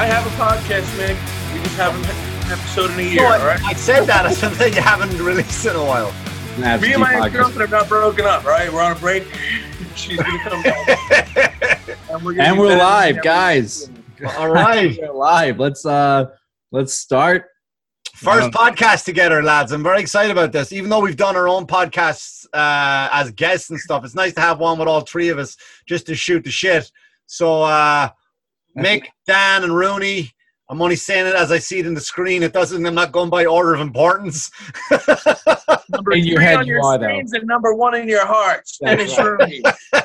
I have a podcast, Mick. We just haven't had an episode in a year, No, all I, right? I said that. I said that you haven't released in a while. Me and my ex-girlfriend have not broken up, right? We're on a break. She's gonna come back. And we're, And we're live, guys. All right. We're live. Let's uh let's start. First Um, podcast together, lads. I'm very excited about this. Even though we've done our own podcasts uh, as guests and stuff, it's nice to have one with all three of us just to shoot the shit. So, uh, Mick, Dan, and Rooney. I'm only saying it as I see it in the screen. It doesn't. I'm not going by order of importance. Number In your three head on you your are, though. screens and number one in your hearts. That's Dennis Rooney.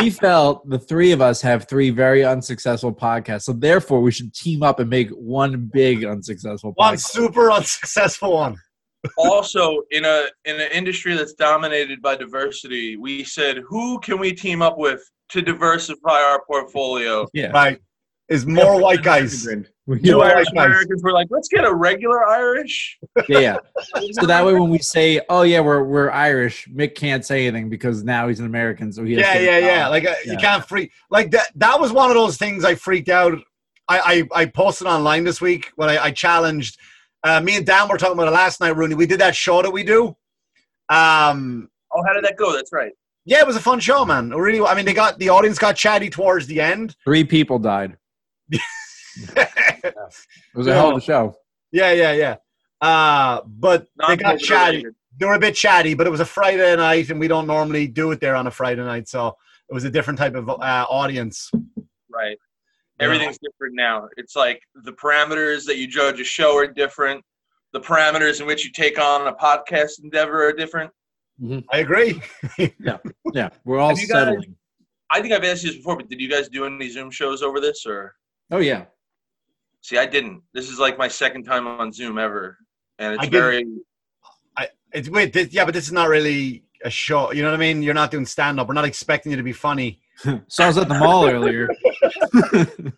We felt the three of us have three very unsuccessful podcasts, so therefore we should team up and make one big unsuccessful one podcast. super unsuccessful one. also, in a in an industry that's dominated by diversity, we said, who can we team up with to diversify our portfolio? Yeah. Right? Is more white guys. We- Two Yeah, Irish nice. Americans were like, let's get a regular Irish. yeah, yeah. So that way, when we say, "Oh yeah, we're we're Irish," Mick can't say anything because now he's an American. So he has yeah, to- yeah, yeah. Like uh, you can't freak. Like that. That was one of those things I freaked out. I I, I posted online this week when I, I challenged. Uh, me and Dan were talking about it last night, Rooney. We did that show that we do. Um, Oh, how did that go? That's right. yeah, it was a fun show, man. Really, I mean, they got the audience got chatty towards the end. Three people died. It was a hell of a show. yeah, yeah, yeah. Uh, but they got chatty. related. They were a bit chatty, but it was a Friday night, and we don't normally do it there on a Friday night, so it was a different type of uh, audience. Right. Everything's different now. It's like the parameters that you judge a show are different. The parameters in which you take on a podcast endeavor are different. I agree. Yeah, yeah, we're all Have you guys- settling. I think I've asked you this before, but did you guys do any Zoom shows over this or? Oh yeah, See, I didn't. This is like my second time on Zoom ever, and it's I didn't- very. It's wait, this, yeah, but this is not really a show. You know what I mean? You're not doing stand up. We're not expecting you to be funny. so I was at the mall earlier.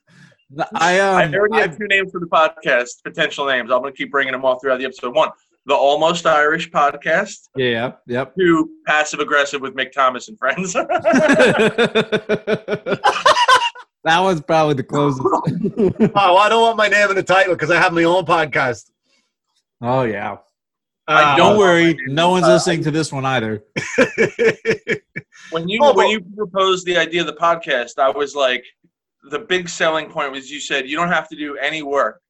I um, I already I- have two names for the podcast, potential names. I'm going to keep bringing them all throughout the episode. One, the Almost Irish podcast. yeah, yep, yep. Two, Passive Aggressive with Mick Thomas and Friends. that was probably the closest. Oh, I don't want my name in the title because I have my own podcast. oh yeah. Uh, Don't worry, no one's Uh, listening to this one either. when you Oh, when you proposed the idea of the podcast, I was like, the big selling point was you said you don't have to do any work,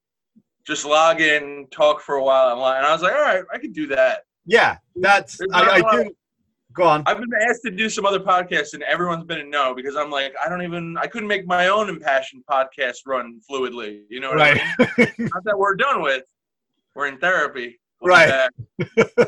just log in, talk for a while, and lie. And I was like, all right, I could do that. yeah, that's There's not I, a lot I do. Go on. I've been asked to do some other podcasts, and everyone's been a no because I'm like, I don't even, I couldn't make my own impassioned podcast run fluidly. You know what Right. I mean? Not that we're done with, we're in therapy. We'll Right. back.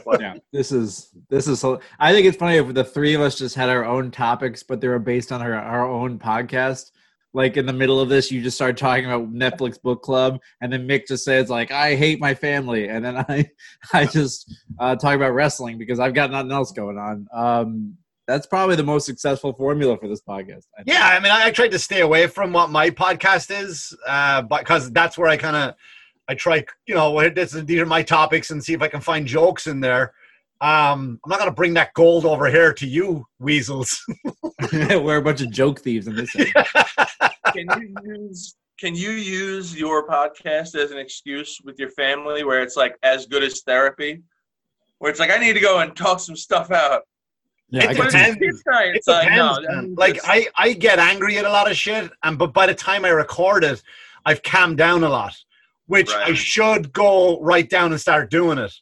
Yeah, this is this is. I think it's funny if the three of us just had our own topics, but they were based on our our own podcast. Like in the middle of this, you just start talking about Netflix book club, and then Mick just says like, "I hate my family," and then I I just uh, talk about wrestling because I've got nothing else going on. Um, that's probably the most successful formula for this podcast. I. Yeah, I mean, I, I tried to stay away from what my podcast is, uh, because that's where I kind of, I try, you know, what- these are my topics and see if I can find jokes in there. Um, I'm not gonna bring that gold over here to you, weasels. we're a bunch of joke thieves in this. end. Can you use can you use your podcast as an excuse with your family where it's like as good as therapy? Where it's like I need to go and talk some stuff out. Yeah, It got But depends. it's. It It's like no, depends, I like it's- I, I get angry at a lot of shit, and but by the time I record it, I've calmed down a lot, which I should go right down and start doing it,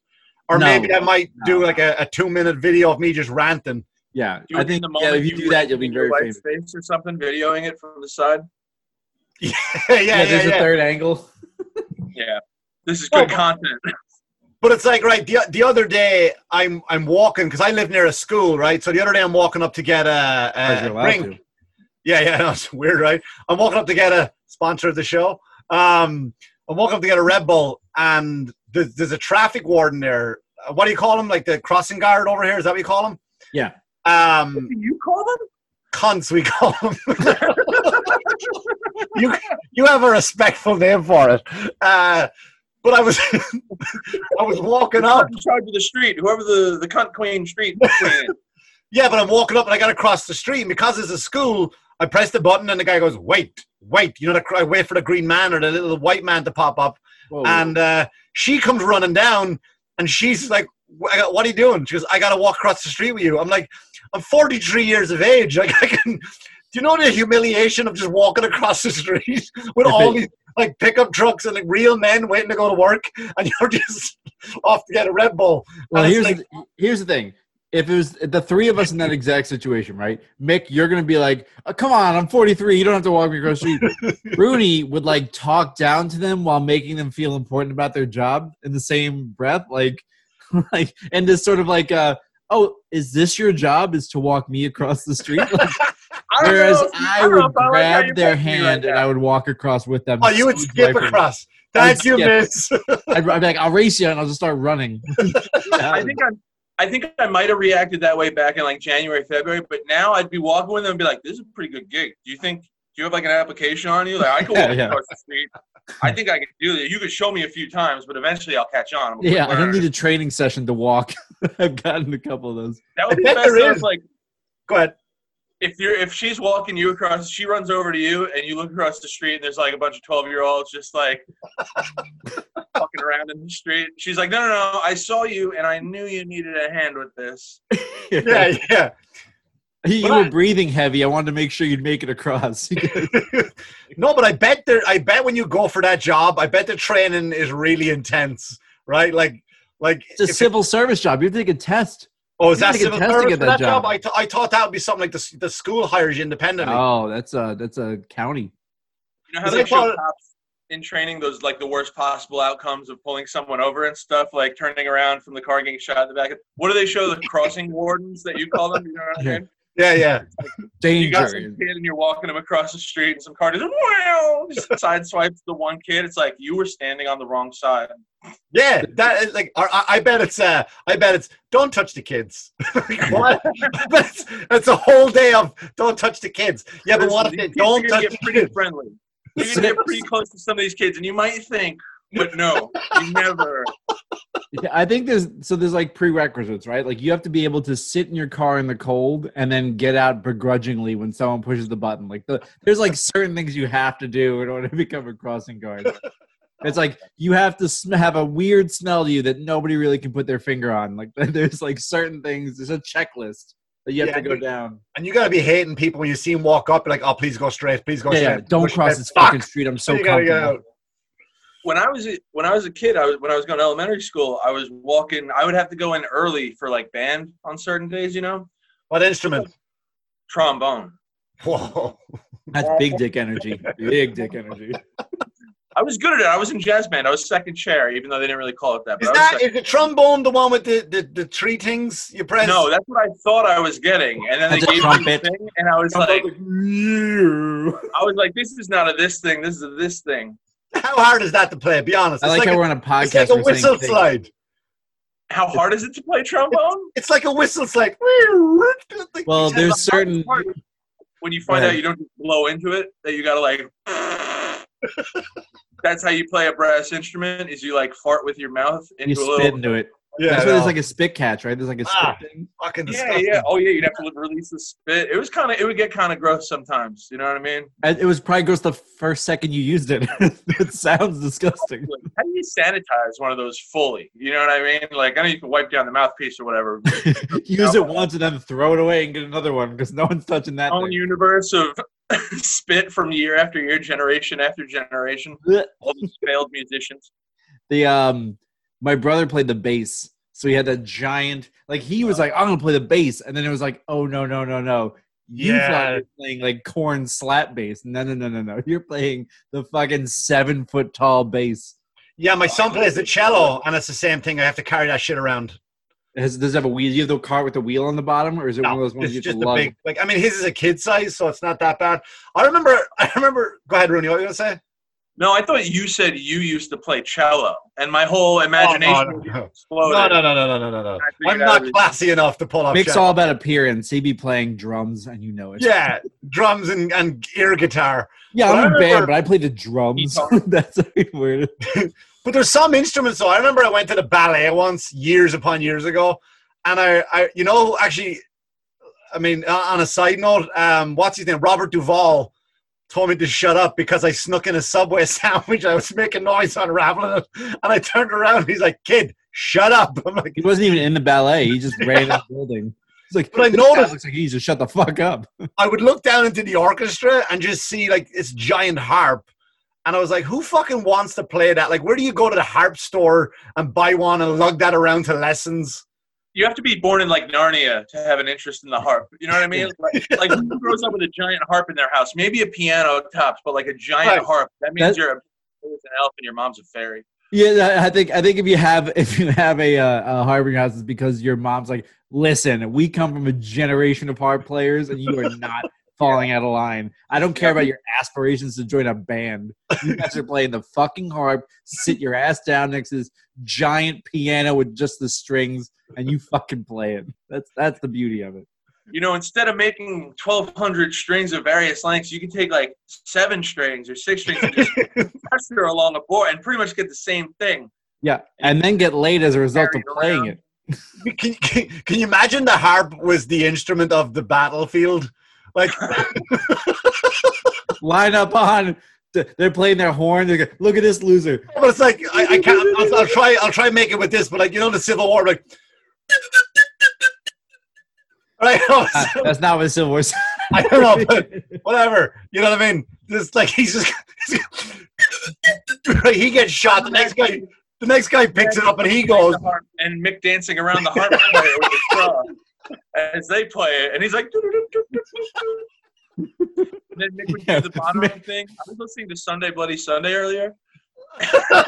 or No. maybe I might do like a, a two minute video of me just ranting. yeah, do I think the yeah, if you do that, you'll be very wife's famous. face or something, videoing it from the side. yeah, yeah, yeah, there's yeah. a third angle. Yeah, this is good but- content. But it's like right the, the other day I'm I'm walking because I live near a school, right? So the other day I'm walking up to get a, As a you're allowed drink. to. Yeah, yeah, no, it's weird, right? I'm walking up to get a sponsor of the show. Um, I'm walking up to get a Red Bull, and there's, there's a traffic warden there. Uh, What do you call him? Like the crossing guard over here? Is that what you call him? Yeah. Um, Do you call them? cunts, we call him. you you have a respectful name for it. Uh, but I was I was walking Whoever up. in charge of the street, whoever the, the cunt queen street queen. Yeah, but I'm walking up and I got to cross the street. And because it's a school, I press the button and the guy goes, "Wait, wait!" You know, the, I wait for the green man or the little white man to pop up, Whoa. and uh, she comes running down, and she's like, "Wh- "What are you doing?" She goes, "I got to walk across the street with you." I'm like, "I'm 43 years of age. Like, I can." Do you know the humiliation of just walking across the street with all these like pickup trucks and like real men waiting to go to work, and you're just off to get a Red Bull? Well, here's like- the, here's the thing. If it was the three of us in that exact situation, right? Mick, you're gonna be like, oh, "Come on, I'm 43. You don't have to walk me across the street." Rooney would like talk down to them while making them feel important about their job in the same breath, like, like, and just sort of like, uh, "Oh, is this your job? Is to walk me across the street?" Like, I whereas you- I don't know would like grab their hand right and. I would walk across with them. Oh, you would skip across. I would Thank you, miss. I'd, I'd be like, "I'll race you," and I'll just start running. I think I, I think I might have reacted that way back in like January, February, but now I'd be walking with them and be like, "This is a pretty good gig. Do you think? Do you have like an application on you? Like I could walk yeah. across the street. I think I could do that. You could show me a few times, but eventually I'll catch on. Yeah, I don't need a training session to walk. I've gotten a couple of those. That would be bet best. if, Like Go ahead. If you're if she's walking you across, she runs over to you, and you look across the street, and there's like a bunch of twelve year olds just like fucking around in the street. She's like, "No, no, no! I saw you, and I knew you needed a hand with this." Yeah, yeah. you But were I- breathing heavy. I wanted to make sure you'd make it across. no, but I bet there. I bet when you go for that job, I bet the training is really intense, right? Like, like. it's a if it- civil service job. You have to take a test. Oh, is you that to a civil test to service get for that that job? job. I, th- I thought that would be something like the the school hires you independently. Oh, that's a that's a county. You know how Is they show cops in training those like the worst possible outcomes of pulling someone over and stuff, like turning around from the car getting shot in the back. What do they show the crossing wardens that you call them? You know what I mean? Yeah, yeah. Danger. You got some kid and you're walking him across the street, and some car just, wow, just sideswipes the one kid. It's like you were standing on the wrong side. Yeah, that is like I, I bet it's uh I bet it's don't touch the kids. Like, what? I bet it's, it's a whole day of don't touch the kids. Yeah, but what if Listen, they these kids are don't gonna touch get the pretty kids? friendly. You're gonna get pretty close to some of these kids, and you might think, but no, you never. Yeah, I think there's so there's like prerequisites, right? Like you have to be able to sit in your car in the cold and then get out begrudgingly when someone pushes the button. Like the there's like certain things you have to do in order to become a crossing guard. It's like you have to sm- have a weird smell to you that nobody really can put their finger on. Like there's like certain things. There's a checklist that you have Yeah, to go you- down. And you gotta be hating people when you see them walk up, like, oh please go straight, please go Yeah, straight. yeah. Don't Push cross this Fuck. fucking street. I'm so You gotta get comfortable. out. When I was a- when I was a kid, I was when I was going to elementary school. I was walking. I would have to go in early for like band on certain days. You know, What instrument? trombone. Whoa. That's big dick energy. Big dick energy. I was good at it. I was in jazz band. I was second chair, even though they didn't really call it that. But Is I was that second is the trombone the one with the, the, the three things you press? No, that's what I thought I was getting, and then they That's a gave trumpet. me the thing, and I was like, I was like, this is not a this thing. This is a this thing. How hard is that to play? Be honest. I It's like, like, how a, we're on a podcast. it's like a we're whistle things. slide. How hard is it to play trombone? It's like a whistle slide. Well, there's certain. when you find Go out you don't blow into it, that you gotta like. That's how you play a brass instrument. Is you like fart with your mouth You into a spit little. into it. Yeah, That's I why there's like a spit catch, right? There's like a spit Ah. thing. fucking Yeah, disgusting. yeah. Oh, yeah. You'd have to release the spit. It was kind of. It would get kind of gross sometimes. You know what I mean? And It was probably gross the first second you used it. it sounds disgusting. How do you sanitize one of those fully? You know what I mean? Like, I know you can wipe down the mouthpiece or whatever. Use it once and then throw it away and get another one because no one's touching that. Own thing. universe of spit from year after year, generation after generation. All these failed musicians. The um, my brother played the bass, so he had that giant. Like he was like, "I'm gonna play the bass," and then it was like, "Oh no, no, no, no." You Yeah. thought you were playing like Korn slap bass. No, no, no, no, no. You're playing the fucking seven foot tall bass. Yeah, my son plays the cello, and it's the same thing. I have to carry that shit around. Has, does it have a wheel? You have the cart with the wheel on the bottom, or is it one of those ones it's you just a big. Like, I mean, his is a kid size, so it's not that bad. I remember. I remember. Go ahead, Rooney. What were you gonna say? No, I thought you said you used to play cello, and my whole imagination Oh, no, just no. exploded. No, no, no, no, no, no, no, no. I figured I'm not it was- classy enough to pull off. Mick's cello. all about appearance. He be playing drums, and you know it. Yeah, drums and, and ear guitar. yeah. But I'm a remember- band, but I play the drums. Guitar. That's weird. But there's some instruments though. I remember I went to the ballet once years upon years ago, and I, I you know, actually, I mean, uh, on a side note, um, what's his name? Robert Duvall told me to shut up because I snuck in a Subway sandwich. I was making noise unraveling it, and I turned around. He's like, "Kid, shut up!" I'm like, He wasn't even in the ballet. He just ran in the building. It's like, But I "This guy noticed- looks like he just shut the fuck up. I would look down into the orchestra and just see like this giant harp. And I was like, who fucking wants to play that? Like, where do you go to the harp store and buy one and lug that around to lessons? You have to be born in like Narnia to have an interest in the harp. You know what I mean? Like, like who grows up with a giant harp in their house? Maybe a piano tops, but like a giant Right. harp. That means That- you're a, an elf and your mom's a fairy. Yeah, I think I think if you have if you have a, uh, a harp in your house, it's because your mom's like, listen, we come from a generation of harp players, and you are not falling out of line. I don't care about your aspirations to join a band. You guys are playing the fucking harp. Sit your ass down next to this giant piano with just the strings, and you fucking play it. That's that's the beauty of it. You know, instead of making 1,200 strings of various lengths, you can take like seven strings or six strings and just pressure along a board and pretty much get the same thing. Yeah, and then get laid as a result of playing around. it. Can, can, can you imagine the harp was the instrument of the battlefield? Like, Line up on. They're playing their horn. They go, look at this loser. but it's like I, I can't. I'll, I'll try. I'll try and make it with this. But like you know, the Civil War, like. Right, Uh, That's not what Civil War. is. I don't know, but whatever. You know what I mean? Just like he's just he gets shot. The next guy, the next guy picks it up and he goes. And Mick dancing around the harp with the straw as they play it, and he's like. And then Mick would do the Bono Mick- thing. I was listening to Sunday Bloody Sunday earlier. you know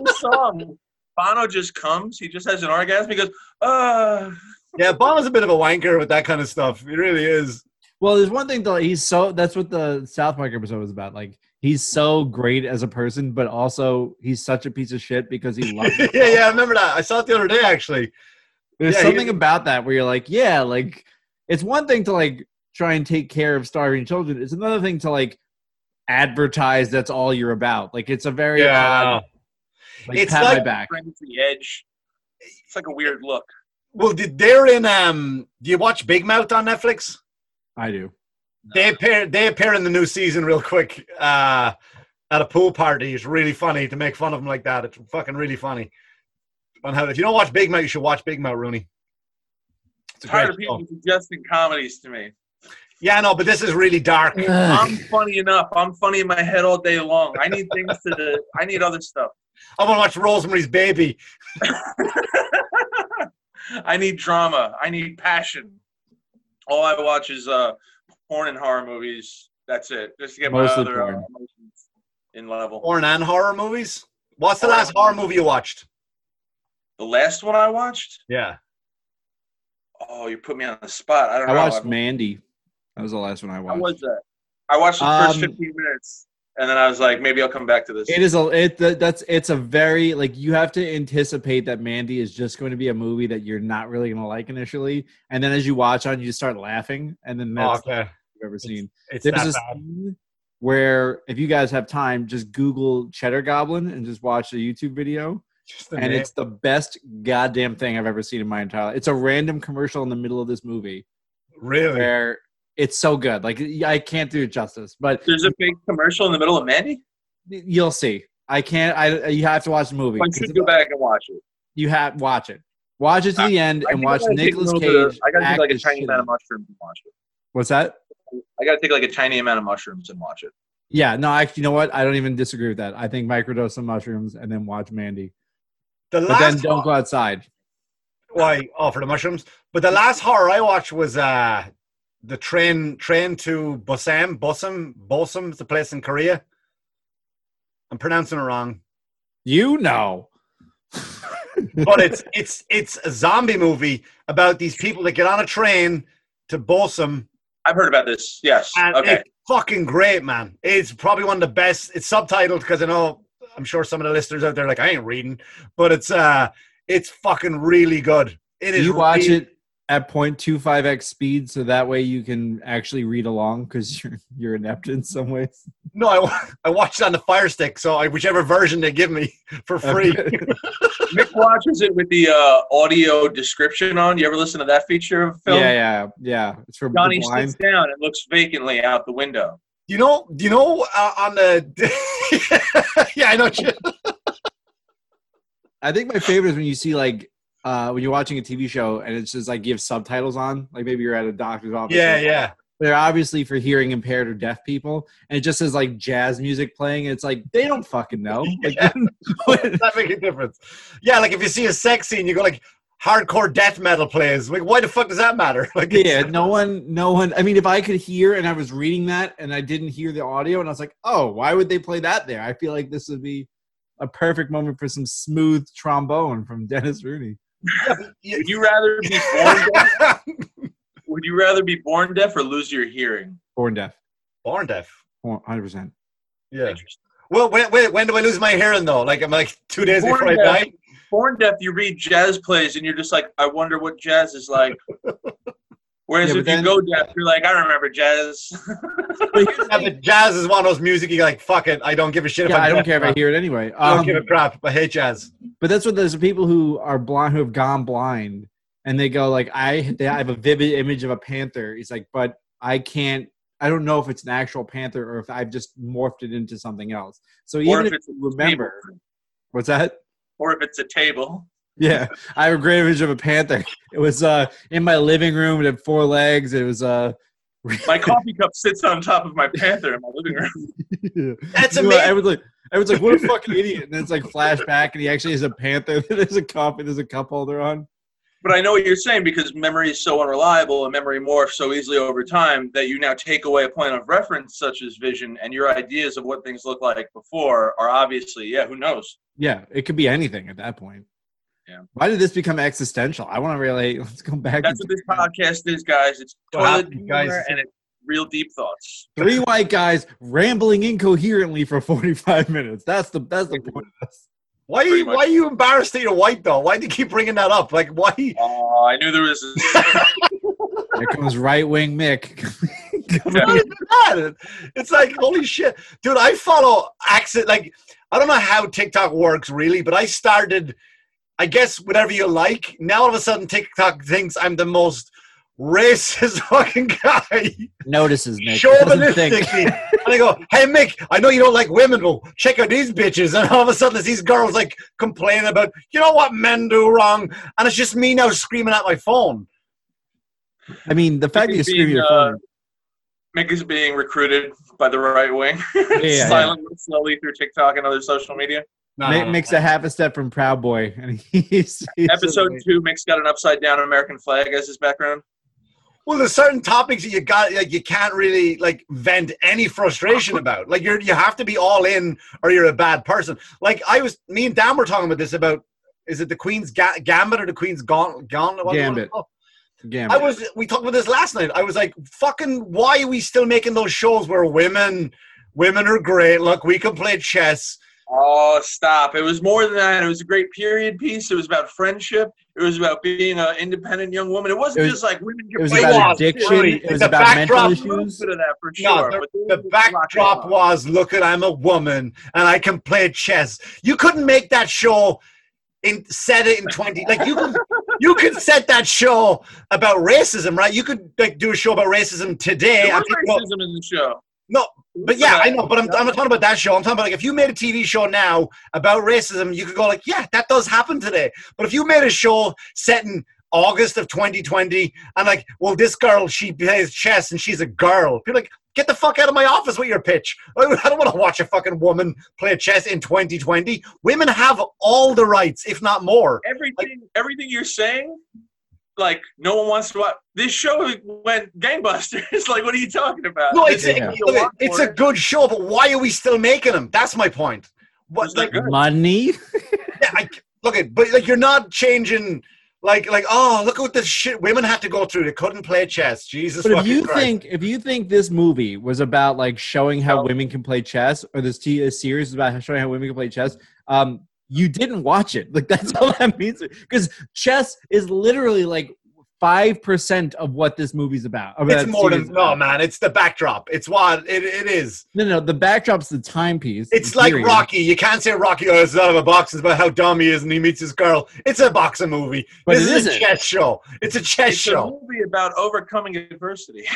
the song. Bono just comes. He just has an orgasm. He goes, uh, Yeah, Bono's a bit of a wanker with that kind of stuff. He really is. Well, there's one thing though. He's so that's what the South Park episode was about. Like he's so great as a person, but also he's such a piece of shit because he loves. yeah, yeah, I remember that. I saw it the other day actually. There's Yeah, he- something about that where you're like, yeah, like it's one thing to like try and take care of starving children. It's another thing to like advertise that's all you're about. Like it's a very odd. Like, It's pat like- my back. the edge. It's like a weird look. Well, did they're in um do you watch Big Mouth on Netflix? I do. They appear they appear in the new season real quick uh at a pool party. It's really funny to make fun of them like that. It's fucking really funny. On how if you don't watch Big Mouth, you should watch Big Mouth, Rooney. It's a Tired of people show. suggesting comedies to me. Yeah, no, but this is really dark. I'm funny enough. I'm funny in my head all day long. I need things to. I need other stuff. I want to watch Rosemary's Baby. I need drama. I need passion. All I watch is uh, porn and horror movies. That's it. Just to get Mostly my other uh, porn. emotions in level. Porn and horror movies. What's the last horror movie you watched? The last one I watched. Yeah. Oh, you put me on the spot. I don't I know. watched I- watched Mandy. That was the last one I watched. How watched. was that? I watched the first Um, 15 minutes, and then I was like, maybe I'll come back to this. It is a it that's it's a very like you have to anticipate that Mandy is just going to be a movie that you're not really going to like initially, and then as you watch on, you just start laughing, and then Oh, that's okay. what you've ever seen. It's There's that this bad. scene where if you guys have time, just Google Cheddar Goblin and just watch the YouTube video, Just and name. it's the best goddamn thing I've ever seen in my entire. life. It's a random commercial in the middle of this movie really. where it's so good. Like I can't do it justice, but There's a big commercial in the middle of Mandy. you'll see. I can't. I you have to watch the movie. I 'cause should go back and watch it. You have watch it. Watch it to the end I and I watch gotta take a Nicolas little bit of- Cage. I gotta act take like a tiny shit. amount of mushrooms and watch it. What's that? I gotta take like a tiny amount of mushrooms and watch it. Yeah, no, actually, you know what? I don't even disagree with that. I think microdose some mushrooms and then watch Mandy. the But then don't go outside. why oh for the mushrooms. But the last horror I watched was uh the train train to Busan, Busan, Busan, it's a place in Korea. I'm pronouncing it wrong. You know. But it's it's it's a zombie movie about these people that get on a train to Busan I've heard about this. Yes. and okay. it's fucking great, man. It's probably one of the best. It's subtitled because I know I'm sure some of the listeners out there are like I ain't reading, but it's uh it's fucking really good. It is. You watch really- it? At 0.25x speed so that way you can actually read along because you're you're inept in some ways No, I, I watched it on the Fire Stick, so I, whichever version they give me for free. Mick watches it with the uh, audio description on. You ever listen to that feature of film? yeah yeah yeah it's for the Johnny blind. sits down and looks vacantly out the window. you know, do you know uh, on the? yeah, I know. shit. i think my favorite is when you see like uh when you're watching a tv show and it's just like you have subtitles on like maybe you're at a doctor's office Yeah, yeah. they're obviously for hearing impaired or deaf people and it just says like jazz music playing and it's like they don't fucking know like, Yeah. Does that make a difference? Yeah, like if you see a sex scene, you go like hardcore death metal plays. Like, why the fuck does that matter? Like, yeah no one no one i mean if i could hear and i was reading that and i didn't hear the audio and i was like oh why would they play that there i feel like this would be a perfect moment for some smooth trombone from dennis rooney yeah, Would you rather be born deaf? Would you rather be born deaf or lose your hearing? born deaf born deaf. 100% Yeah. Well, when, when, when do I lose my hearing though? Like, I'm like two days Born before I deaf. die. Born deaf, you read jazz plays and you're just like, I wonder what jazz is like. Whereas Yeah, if then- you go deaf, you're like, I remember jazz. Yeah, but jazz is one of those music you like. Fuck it, I don't give a shit. yeah if I'm don't deaf care if i hear it anyway I don't um, give a crap. I hate jazz. but that's what there's people who are blind who have gone blind and they go like i they have a vivid image of a panther he's like but i can't i don't know if it's an actual panther or if i've just morphed it into something else so or even if if it's you remember table. what's that Or if it's a table. Yeah, I have a great image of a panther. It was uh in my living room. It had four legs. It was uh. My coffee cup sits on top of my panther in my living room. That's amazing. I was like, I was like, what a fucking idiot! And then it's like flashback, and he actually has a panther. There's a coffee. There's a cup holder on. But I know what you're saying because memory is so unreliable and memory morphs so easily over time that you now take away a point of reference such as vision and your ideas of what things look like before are obviously, yeah, who knows? Yeah, it could be anything at that point. Yeah. Why did this become existential? I want to really let's go back. That's to- what this podcast is, guys. It's toilet happened, guys? humor and it's real deep thoughts. Three white guys rambling incoherently for 45 minutes. That's the that's the point. of this. Why are you. Why are you embarrassed that you're white though? Why do you keep bringing that up? Like, why? Oh, I knew there was. Here comes right wing Mick. Coming Not even that. It's like holy shit, dude. I follow accent. Like, I don't know how TikTok works really, but I started. I guess whatever you like. Now all of a sudden TikTok thinks I'm the most racist fucking guy. notices Mick. Doesn't think. Chauvinistically. and I go, hey Mick, I know you don't like women, but check out these bitches. And all of a sudden there's these girls like complaining about, you know what men do wrong? And it's just me now screaming at my phone. I mean, the fact that you Mick scream being, your uh, phone. Mick is being recruited by the right wing, yeah. silently, slowly through TikTok and other social media. No, Mick no, no. makes a half a step from Proud Boy, and he's, he's Episode two, Mick's got an upside down American flag as his background. Well, there's certain topics that you got like you can't really like vent any frustration about. Like you're you have to be all in or you're a bad person. Like I was me and Dan were talking about this about is it the Queen's ga- Gambit or the Queen's Gaunt- Gauntlet? What do you wanna Gambit. Gambit. I was we talked about this last night. I was like, fucking why are we still making those shows where women women are great. Look, we can play chess. Oh, stop. It was more than that. It was a great period piece. It was about friendship. It was about being an independent young woman. It wasn't It was- just like women can It was play about addiction. really. It was The about mental backdrop- a little issues. bit of that for No, sure. but The was backdrop was look at I'm a woman and I can play chess. You couldn't make that show in set it in 20 like you could you could set that show about racism, right? You could like do a show about racism today. There was racism in the show. No, But yeah, I know. But I'm, I'm not talking about that show. I'm talking about like if you made a TV show now about racism, you could go like, yeah, that does happen today. But if you made a show set in August of 2020 and like, well, this girl she plays chess and she's a girl, people like, get the fuck out of my office with your pitch. I don't want to watch a fucking woman play chess in 2020. Women have all the rights, if not more. everything everything you're saying like no one wants to watch this show went gangbusters like what are you talking about No, it's, Yeah. a look, it's a good show, but why are we still making them? That's my point. What, It's like. Money. Yeah, I, look at, but like you're not changing. Like, like, oh, look at what this shit women have to go through. They couldn't play chess. Jesus But if you Christ. think if you think this movie was about like showing how No. women can play chess, or this t- this series is about showing how women can play chess, um, you didn't watch it. Like that's all that means. Because chess is literally like five percent of what this movie's about. of It's more than series no man. It's the backdrop. It's what it, it is. No, no, the backdrop's the timepiece. It's the like period. Rocky. You can't say Rocky. Oh, it's not about boxing. It's about how dumb he is and he meets his girl. It's a boxing movie. But this it is a isn't. chess show. It's a chess show. It's a movie about overcoming adversity.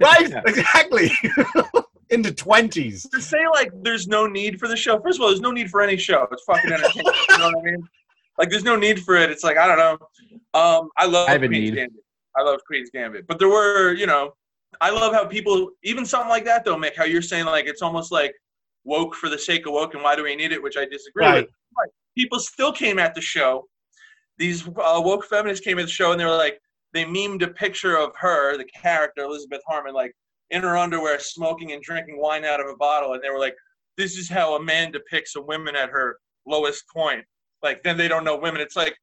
Right? Exactly. In the twenties. to say like there's no need for the show. First of all, there's no need for any show. It's fucking entertainment. you know what I mean? Like there's no need for it. It's like I don't know. Um, I love I have a Queen's need. Gambit. I love Queen's Gambit, but there were you know, I love how people even something like that though, Mick. How you're saying like it's almost like woke for the sake of woke, and why do we need it? Which I disagree Right. with. But people still came at the show. These uh, woke feminists came at the show, and they were like they memed a picture of her, the character Elizabeth Harmon, like in her underwear, smoking and drinking wine out of a bottle, and they were like, "This is how a man depicts a woman at her lowest point." Like, then they don't know women. It's like,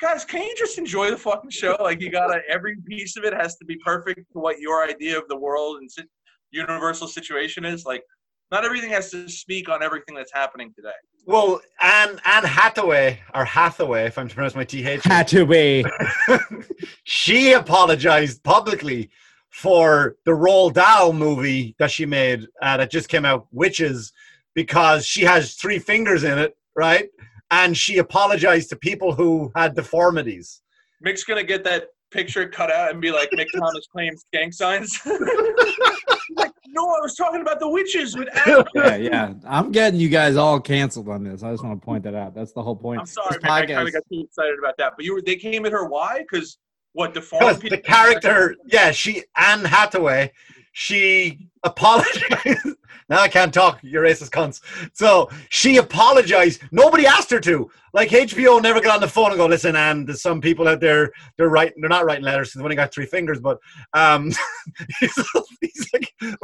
guys, can you just enjoy the fucking show? Like, you gotta every piece of it has to be perfect to what your idea of the world and si- universal situation is. Like, not everything has to speak on everything that's happening today. Well, Anne Anne Hathaway or Hathaway, if I'm to pronounce my th. Hathaway. she apologized publicly for the Roald Dahl movie that she made uh, that just came out, Witches, because she has three fingers in it, right? And she apologized to people who had deformities. Mick's gonna get that picture cut out and be like Mick Thomas claims gang signs. like, no, I was talking about the witches with Adam. yeah, yeah. I'm getting you guys all canceled on this. I just want to point that out. That's the whole point. I'm sorry, This Mick. I kind of got too excited about that. But you were they came at her why? Because what deformed Because the character, yeah, she Anne Hathaway, she apologized. now I can't talk. You racist cunts. So she apologized. Nobody asked her to. Like HBO never got on the phone and go, "Listen, Anne, there's some people out there. They're writing. They're not writing letters. 'cause They've only got three fingers." But um, he's, he's like,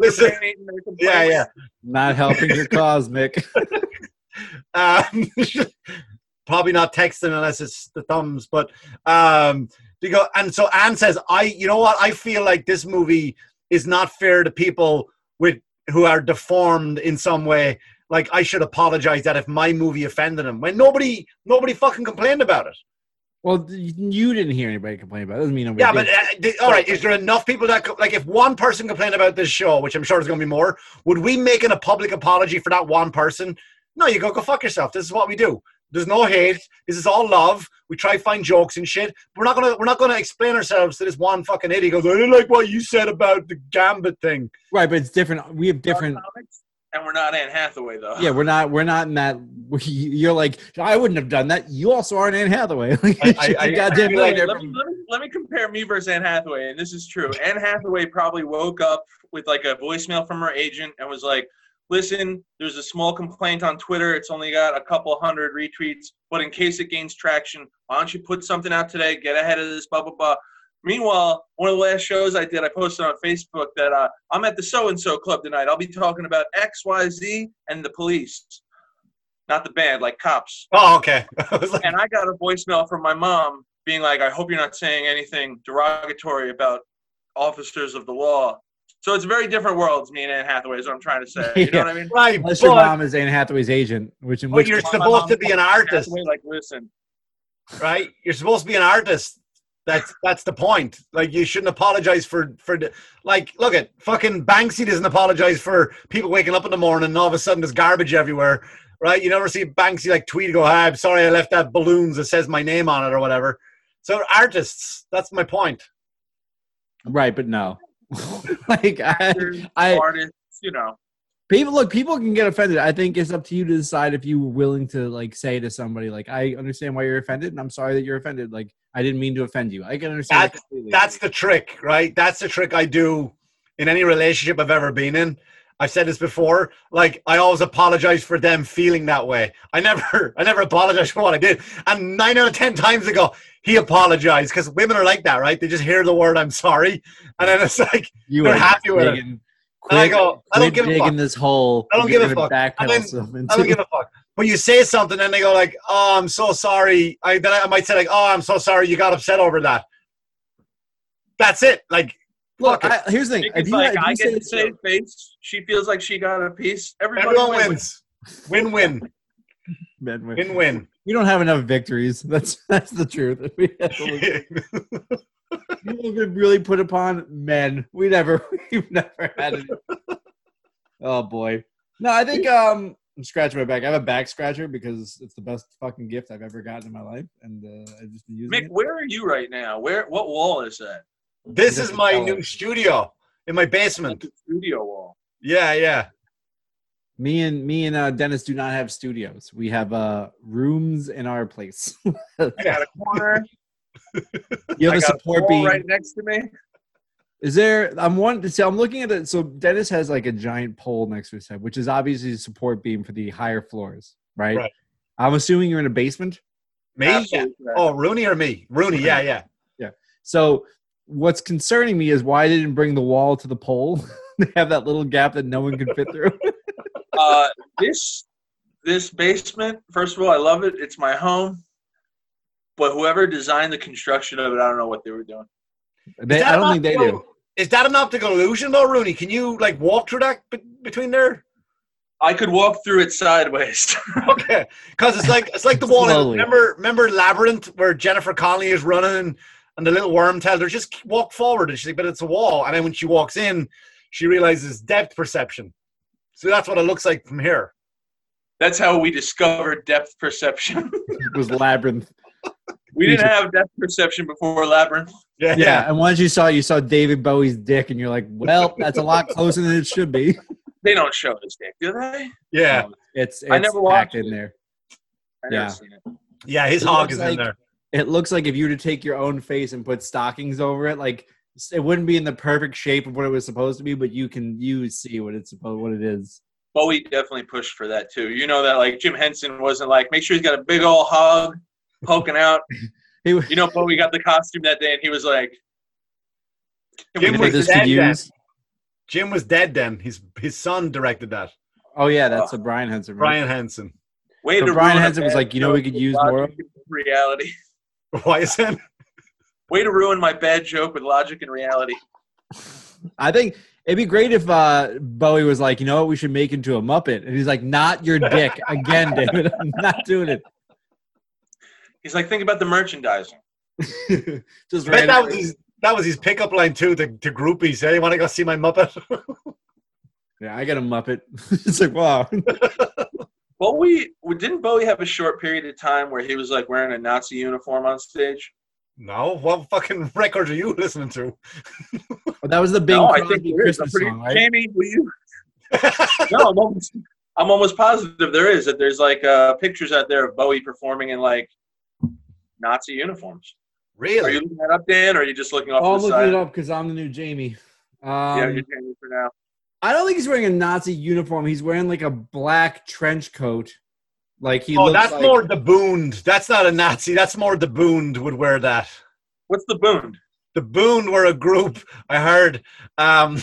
Listen. yeah, yeah. Not helping your cause, Mick. Um, probably not texting unless it's the thumbs, but um, go, and so Anne says, "I, you know what? I feel like this movie is not fair to people with who are deformed in some way. Like I should apologize that if my movie offended them. When nobody, nobody fucking complained about it. Well, you didn't hear anybody complain about it. Doesn't mean nobody Yeah, did. but uh, all right, is there enough people that like if one person complained about this show, which I'm sure there's going to be more, would we make an, a public apology for that one person? No, you go go fuck yourself. This is what we do. There's no hate. This is all love. We try to find jokes and shit. We're not gonna we're not gonna explain ourselves to this one fucking idiot. He goes, I didn't like what you said about the Gambit thing. right, but it's different. We have different. and we're not Anne Hathaway though. Yeah, we're not. We're not in that. we- You're like, I wouldn't have done that. You also aren't Anne Hathaway. I- I- I- you goddamn I feel like- let, me, let, me, let me compare me versus Anne Hathaway, and this is true. Anne Hathaway probably woke up with like a voicemail from her agent and was like, "Listen, there's a small complaint on Twitter. It's only got a couple hundred retweets, but in case it gains traction, why don't you put something out today? Get ahead of this, blah blah blah." Meanwhile, one of the last shows I did, I posted on Facebook that uh, I'm at the so and so club tonight. I'll be talking about X, Y, Z, and the police, not the band, like cops. Oh, okay. I like, And I got a voicemail from my mom being like, I hope you're not saying anything derogatory about officers of the law. So it's very different worlds, me and Anne Hathaway, is what I'm trying to say. You know what I mean? right, Unless your but, mom is Anne Hathaway's agent, which in but which you're supposed to be an artist, Hathaway, like, listen, right? You're supposed to be an artist. That's that's the point. Like you shouldn't apologize for for like look at fucking Banksy doesn't apologize for people waking up in the morning and all of a sudden there's garbage everywhere, right? You never see Banksy like tweet go, "Hi, I'm sorry I left that balloons that says my name on it or whatever." So artists, that's my point. right, but no. like I, I, artists, you know. people look, people can get offended. I think it's up to you to decide if you were willing to like say to somebody, like, I understand why you're offended, and I'm sorry that you're offended. Like, I didn't mean to offend you. I can understand. that. That's the trick, right? That's the trick I do in any relationship I've ever been in. I've said this before. Like I always apologize for them feeling that way. I never, I never apologize for what I did. And nine out of ten times ago, he apologized because women are like that, right? They just hear the word "I'm sorry," and then it's like, you they're happy with it. digging, And I go, I don't give a fuck. this hole. I don't give a fuck. then- I don't give a fuck. But you say something, and they go like, "Oh, I'm so sorry." I then I might say like, "Oh, I'm so sorry. You got upset over that." That's it. Like, Look. I, here's the thing. If you, like if you I get to this- save face. She feels like she got a piece. Everybody everyone wins. wins. Win-win. Man, wait. Win-win. we don't have enough victories. That's that's the truth. We have to look- People could really put upon men. We never, we've never had it. Oh boy. No, I think um, I'm scratching my back. I have a back scratcher because it's the best fucking gift I've ever gotten in my life, and uh, I've just been using Mick, it. where are you right now? Where? What wall is that? This is my new it. studio in my basement. Studio wall. Yeah, yeah. Me and me and uh, Dennis do not have studios. We have uh, rooms in our place. I got a corner. You have I a got support wall beam. right next to me. Is there? I'm one. So I'm looking at it. So Dennis has like a giant pole next to his head, which is obviously a support beam for the higher floors, right? Right. I'm assuming you're in a basement. Me? Yeah. Oh, Rooney or me? Rooney, Yeah, yeah, yeah. So what's concerning me is why they didn't bring the wall to the pole. they have that little gap that no one can fit through. Uh, this this basement. First of all, I love it. It's my home. But whoever designed the construction of it, I don't know what they were doing. They, I don't think they optical? do. Is that an optical illusion though, Rooney? Can you like walk through that be- between there? I could walk through it sideways. Okay, because it's like it's like the wall. Remember, remember Labyrinth where Jennifer Connelly is running and the little worm tells her just walk forward, and she's like, "But it's a wall." And then when she walks in, she realizes depth perception. So that's what it looks like from here. That's how we discovered depth perception. It was labyrinth. we didn't have depth perception before Labyrinth. Yeah, Yeah, and once you saw, you saw David Bowie's dick, and you're like, "Well, that's a lot closer than it should be." They don't show his dick, do they? yeah, It's, it's I never packed watched in it. there. I never Yeah. seen it. yeah. His It hog is like- in there. It looks like if you were to take your own face and put stockings over it, like it wouldn't be in the perfect shape of what it was supposed to be, but you can you see what it's supposed what it is. Bowie definitely pushed for that too. You know that like Jim Henson wasn't like, make sure he's got a big old hog poking out. He, You know, Bowie got the costume that day and he was like, Jim was this this could dead then. Jim was dead then. His his son directed that. Oh yeah, that's a Brian Henson. right? Brian Henson. way So to Brian Henson was like, you know, we could use more reality. Why is that? Way to ruin my bad joke with logic and reality. I think it'd be great if uh, Bowie was like, you know what, we should make into a Muppet, and he's like, not your dick again, David. I'm not doing it. He's like, think about the merchandising. Just I bet that was his, that was his pickup line too to, to groupies. Hey, you want to go see my Muppet? Yeah, I got a Muppet. it's like, wow. Bowie didn't Bowie have a short period of time where he was like wearing a Nazi uniform on stage? no, what fucking record are you listening to? But that was the Bing no, I think Crosby there is. I'm Christmas pretty, song, right? Jamie, will you? no, I'm almost, I'm almost positive there is that there's like uh, pictures out there of Bowie performing in like Nazi uniforms. Really? Are you looking that up, Dan, or are you just looking off Oh, I'm the looking side? it up because I'm the new Jamie. Um, Yeah, you're Jamie for now. I don't think he's wearing a Nazi uniform. He's wearing like a black trench coat. Like he oh, looks that's like, more the Boond. That's not a Nazi. That's more the Boond would wear that. What's the boon? The Boond were a group I heard um,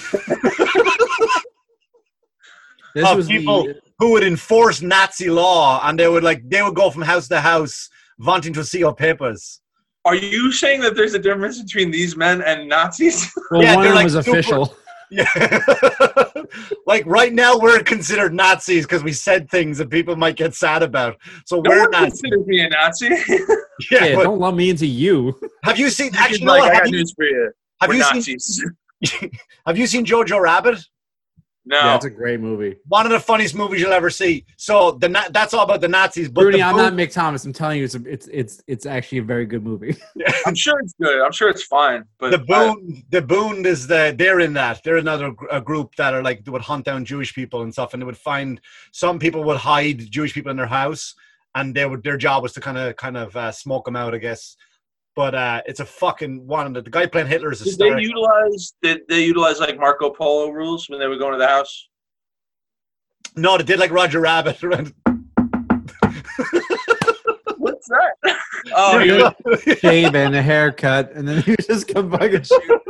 this of was people the, who would enforce Nazi law, and they would like they would go from house to house wanting to see your papers. Are you saying that there's a difference between these men and Nazis? well, Yeah, one they're of them like was super- official. Yeah, like right now we're considered Nazis because we said things that people might get sad about. So no we're one Nazis. considers me a Nazi. Yeah, Yeah, but don't lump me into you. have you seen? Actually, like, what? I have got you, news for you. have We're you seen? Have you seen Jojo Rabbit? No. Yeah, it's a great movie. One of the funniest movies you'll ever see. So the that's all about the Nazis. But Rooney, the I'm Boond- not Mick Thomas. I'm telling you, it's a, it's it's it's actually a very good movie. I'm sure it's good. I'm sure it's fine. But the Boond, the Boond is the they're in that. They're another a group that are like they would hunt down Jewish people and stuff, and they would find some people would hide Jewish people in their house, and they would their job was to kind of kind of uh, smoke them out, I guess. But uh, it's a fucking one. The, the guy playing Hitler is a. did they hysterical. utilize did they utilize like Marco Polo rules when they were going to the house? no, they did like Roger Rabbit. What's that? oh, you Shave and a haircut, and then you just come back and shoot.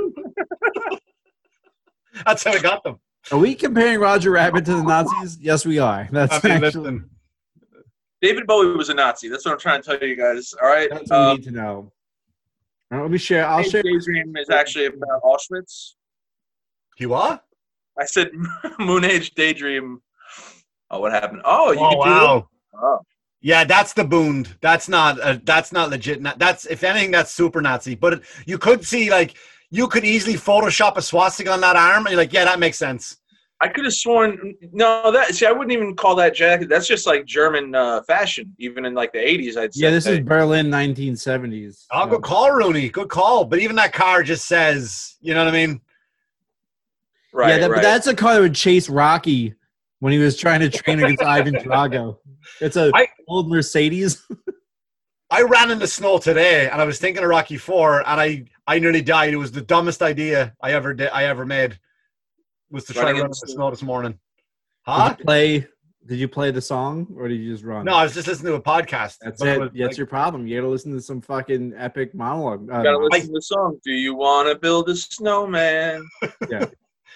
That's how I got them. Are we comparing Roger Rabbit to the Nazis? Yes, we are. That's I mean, actually listen, David Bowie was a Nazi. That's what I'm trying to tell you guys. All right. that's what we Um, need to know. All right, let me share. I'll share. Age Daydream is actually about Auschwitz. you are? I said Moon Age Daydream. Oh, what happened? Oh, you Oh can do wow! Oh. Yeah, that's the boond. That's not. Uh, that's not legit. That's if anything, that's super Nazi. But you could see like you could easily Photoshop a swastika on that arm, and you're like, yeah, that makes sense. I could have sworn no. That see, I wouldn't even call that jacket. That's just like German uh, fashion, even in like the '80s. I'd say. Yeah, this is Berlin, 1970s. Oh, good call, Rooney. Good call. But even that car just says, you know what I mean? right. yeah, that, right. but that's a car that would chase Rocky when he was trying to train against Ivan Drago. It's a I- old Mercedes. I ran in the snow today, and I was thinking of Rocky Four, and I I nearly died. It was the dumbest idea I ever did. I ever made was to try Running to run in the the snow. snow this morning. Did Huh? you play? Did you play the song or did you just run? No, I was just listening to a podcast. That's But it. was That's like- your problem. You got to listen to some fucking epic monologue. Uh, You gotta listen to the song. Do you want to build a snowman? Yeah.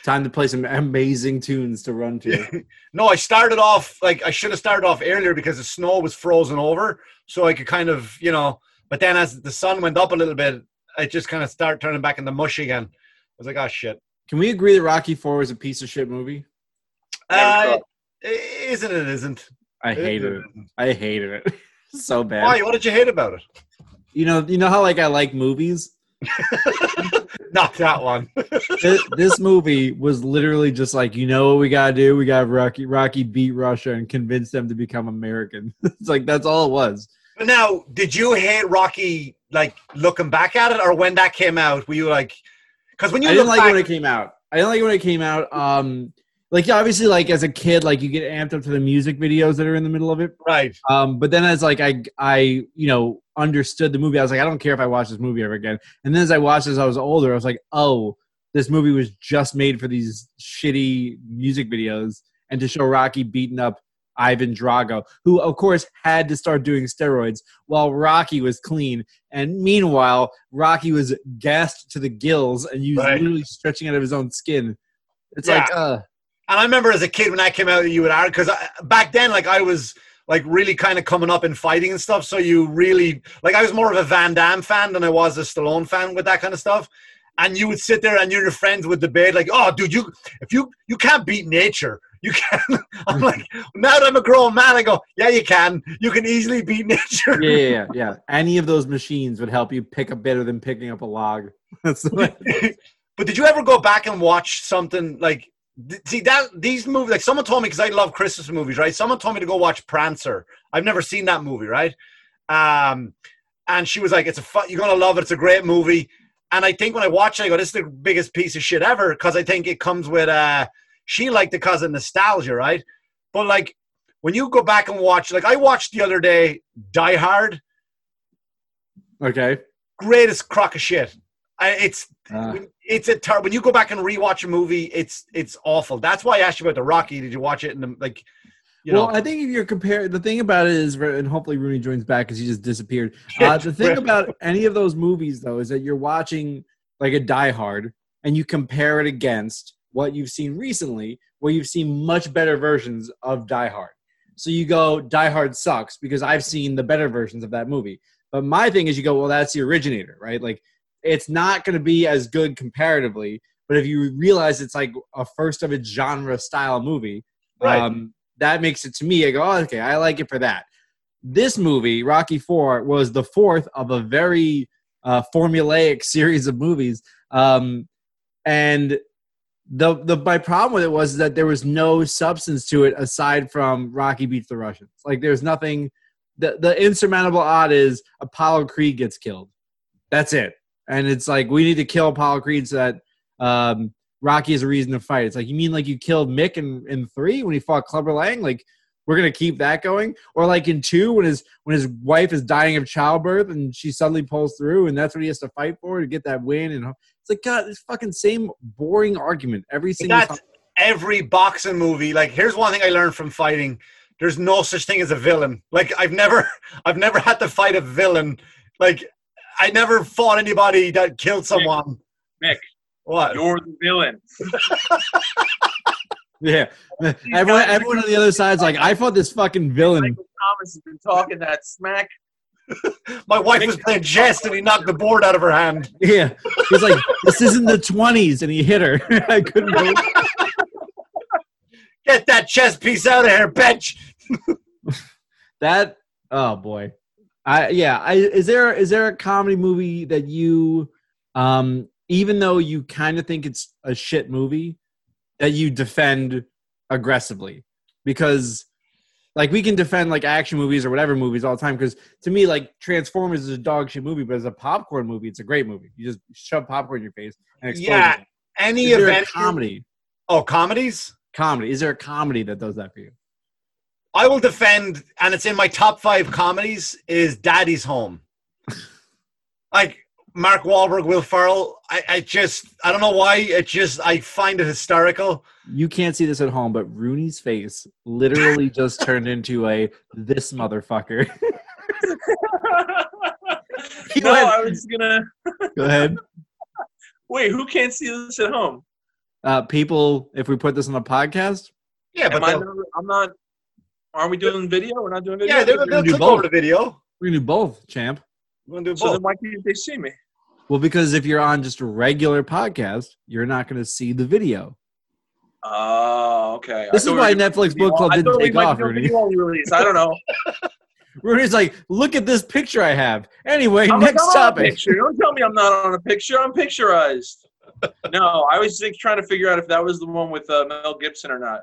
Time to play some amazing tunes to run to. no, I started off like I should have started off earlier because the snow was frozen over, so I could kind of, you know. But then as the sun went up a little bit, I just kind of start turning back into mush again. I was like, oh shit. Can we agree that Rocky Four was a piece of shit movie? Never Uh, thought. isn't it? Isn't. I hated it. I hated it so bad. Why? What did you hate about it? You know, you know how like I like movies. Not that one. this, this movie was literally just like, you know what we gotta do? We got Rocky Rocky beat Russia and convince them to become American. it's like that's all it was. But now, did you hate Rocky like looking back at it, or when that came out? Were you like, because when you I didn't like back, it when it came out. I didn't like it when it came out. Um, like obviously, like as a kid, like you get amped up to the music videos that are in the middle of it. right? Um, but then as like I I you know understood the movie, I was like, I don't care if I watch this movie ever again. And then as I watched as I was older, I was like, oh, this movie was just made for these shitty music videos and to show Rocky beating up Ivan Drago, who of course had to start doing steroids while Rocky was clean. And meanwhile, Rocky was gassed to the gills and he was Right. literally stretching out of his own skin. It's Yeah. like, uh, And I remember as a kid when I came out, you would argue because back then, like I was like really kind of coming up in fighting and stuff. So you really like I was more of a Van Damme fan than I was a Stallone fan with that kind of stuff. And you would sit there and you and your friends would debate like, "Oh, dude, you if you you can't beat nature, you can." I'm like, now that I'm a grown man, I go, "Yeah, you can. You can easily beat nature." yeah, yeah, yeah. Any of those machines would help you pick up better than picking up a log. That's but did you ever go back and watch something like see that these movies like someone told me because i love christmas movies right someone told me to go watch prancer i've never seen that movie right um and she was like it's a fun you're gonna love it it's a great movie and i think when i watch it i go this is the biggest piece of shit ever because i think it comes with uh she liked it because of nostalgia right but like when you go back and watch like i watched the other day die hard okay. greatest crock of shit I, it's Uh, it's a ter- when you go back and rewatch a movie, it's it's awful. That's why I asked you about the Rocky. Did you watch it And like? You well, know, I think if you're comparing, the thing about it is, and hopefully Rooney joins back because he just disappeared. Uh, the thing about any of those movies, though, is that you're watching like a Die Hard, and you compare it against what you've seen recently, where you've seen much better versions of Die Hard. So you go, Die Hard sucks because I've seen the better versions of that movie. But my thing is, you go, well, that's the originator, right? Like, it's not going to be as good comparatively. But if you realize it's like a first of its genre style movie, Right. um, that makes it to me. I go, oh, okay, I like it for that. This movie, Rocky Four, was the fourth of a very uh, formulaic series of movies, um, and the the my problem with it was that there was no substance to it aside from Rocky beats the Russians. Like there's nothing. The the insurmountable odd is Apollo Creed gets killed. That's it, and it's like we need to kill Apollo Creed so that um, Rocky has a reason to fight. It's like you mean like you killed Mick in, in three when he fought Clubber Lang? Like we're gonna keep that going? Or like in two when his when his wife is dying of childbirth and she suddenly pulls through and that's what he has to fight for to get that win and it's like God, it's fucking same boring argument every single that's time. every boxing movie. Like, here's one thing I learned from fighting: there's no such thing as a villain. Like, I've never, I've never had to fight a villain. Like, I never fought anybody that killed someone. Mick. What? You're the villain. Yeah. Everyone everyone on the other side's like, I fought this fucking villain. Michael Thomas has been talking that smack. My wife was playing chess and he knocked the board out of her hand. Yeah. He's like, this isn't the twenties and he hit her. I couldn't believe Get that chess piece out of here, bitch. that Oh boy. I yeah, I is there is there a comedy movie that you um even though you kind of think it's a shit movie that you defend aggressively? Because like we can defend like action movies or whatever movies all the time because to me like Transformers is a dog shit movie, but as a popcorn movie, it's a great movie. You just shove popcorn in your face and explode. Yeah, it. Any Is event comedy? Oh, comedies? Comedy. Is there a comedy that does that for you? I will defend, and it's in my top five comedies. Is Daddy's Home? like Mark Wahlberg, Will Ferrell. I, I just, I don't know why. It just, I find it hysterical. You can't see this at home, but Rooney's face literally just turned into a this motherfucker. He no, went- I was gonna Go ahead. wait. Who can't see this at home? Uh, people, if we put this on a podcast, Yeah, but I not, I'm not. Aren't we doing video? We're not doing video. yeah, they'll, gonna they'll do both. over the video. we're gonna do both, champ. We're gonna do so both. then why can't they see me? Well, because if you're on just a regular podcast, you're not going to see the video. Oh, okay. I This is thought we why Netflix Book Club I didn't take off, Rudy. release. I don't know. Rudy's like, look at this picture I have. Anyway, I'm next I'm on a topic. picture. Don't tell me I'm not on a picture. I'm picturized. no, I was think, trying to figure out if that was the one with uh, Mel Gibson or not.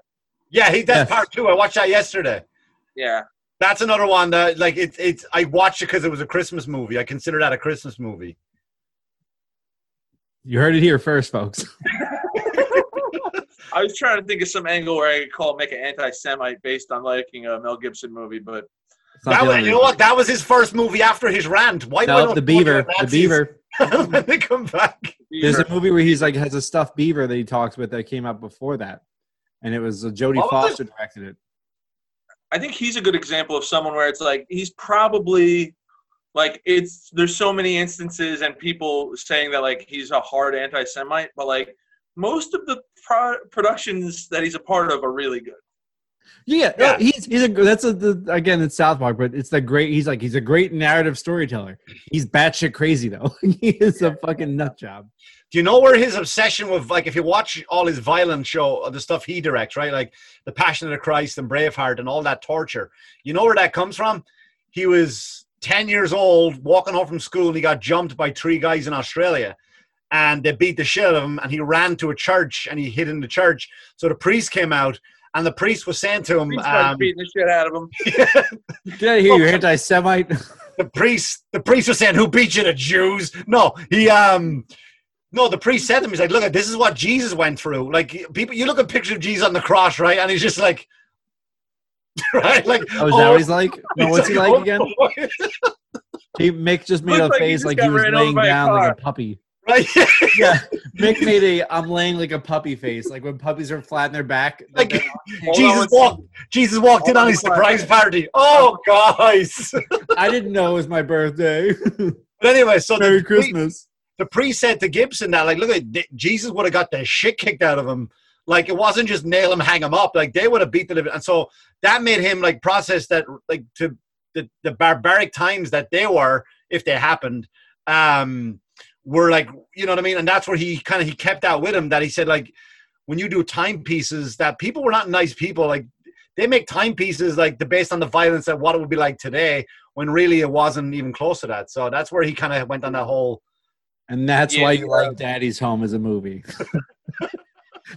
yeah, he that's Yes. part two. I watched that yesterday. Yeah. That's another one that, like, it's it's. I watched it because it was a Christmas movie. I consider that a Christmas movie. You heard it here first, folks. I was trying to think of some angle where I could call make an anti-Semite based on liking a Mel Gibson movie, but That was, you know what? That was his first movie after his rant. Why No, the beaver. The beaver. when they come back? There's a movie where he's like has a stuffed beaver that he talks with that came out before that, and it was uh, Jodie What was? Foster directed it. I think he's a good example of someone where it's like he's probably like it's there's so many instances and people saying that like he's a hard anti-Semite, but like most of the pro- productions that he's a part of are really good. Yeah, Yeah. no, he's he's a that's a the, again it's South Park, but it's the great. He's like he's a great narrative storyteller. He's batshit crazy though. he is a fucking nut job. Do you know where his obsession with, like, if you watch all his violent show, the stuff he directs, right? Like The Passion of the Christ and Braveheart and all that torture. You know where that comes from? He was 10 years old, walking home from school, and he got jumped by three guys in Australia. And they beat the shit out of him, and he ran to a church and he hid in the church. So the priest came out, and the priest was saying to him, He's um, beating the shit out of him. Did I hear you anti-Semite? the priest the priest was saying who beat you the jews no he um no the priest said to him he's like look this is what jesus went through like people you look at pictures of jesus on the cross right and he's just like right like Oh, is that oh, what he's like? No, what's he like oh, again? oh, He Mick just made Looks a like he face like he was laying down like a puppy. right Yeah, Mick made a I'm laying like a puppy face, like when puppies are flat in their back. like jesus walked jesus walked in on his surprise party oh guys I didn't know it was my birthday. but anyway so Merry the priest, Christmas. the priest said to Gibson that, like, look at Jesus would have got the shit kicked out of him. Like, it wasn't just nail him, hang him up. Like, they would have beat the living. And so that made him like process that, like, to the, the barbaric times that they were, if they happened, um, were like, you know what I mean? And that's where he kind of he kept that with him. That he said, like, when you do timepieces, that people were not nice people. Like, they make timepieces like the based on the violence that what it would be like today, when really it wasn't even close to that. So that's where he kind of went on that whole. And that's Yeah, why you you like Daddy's Home as a movie.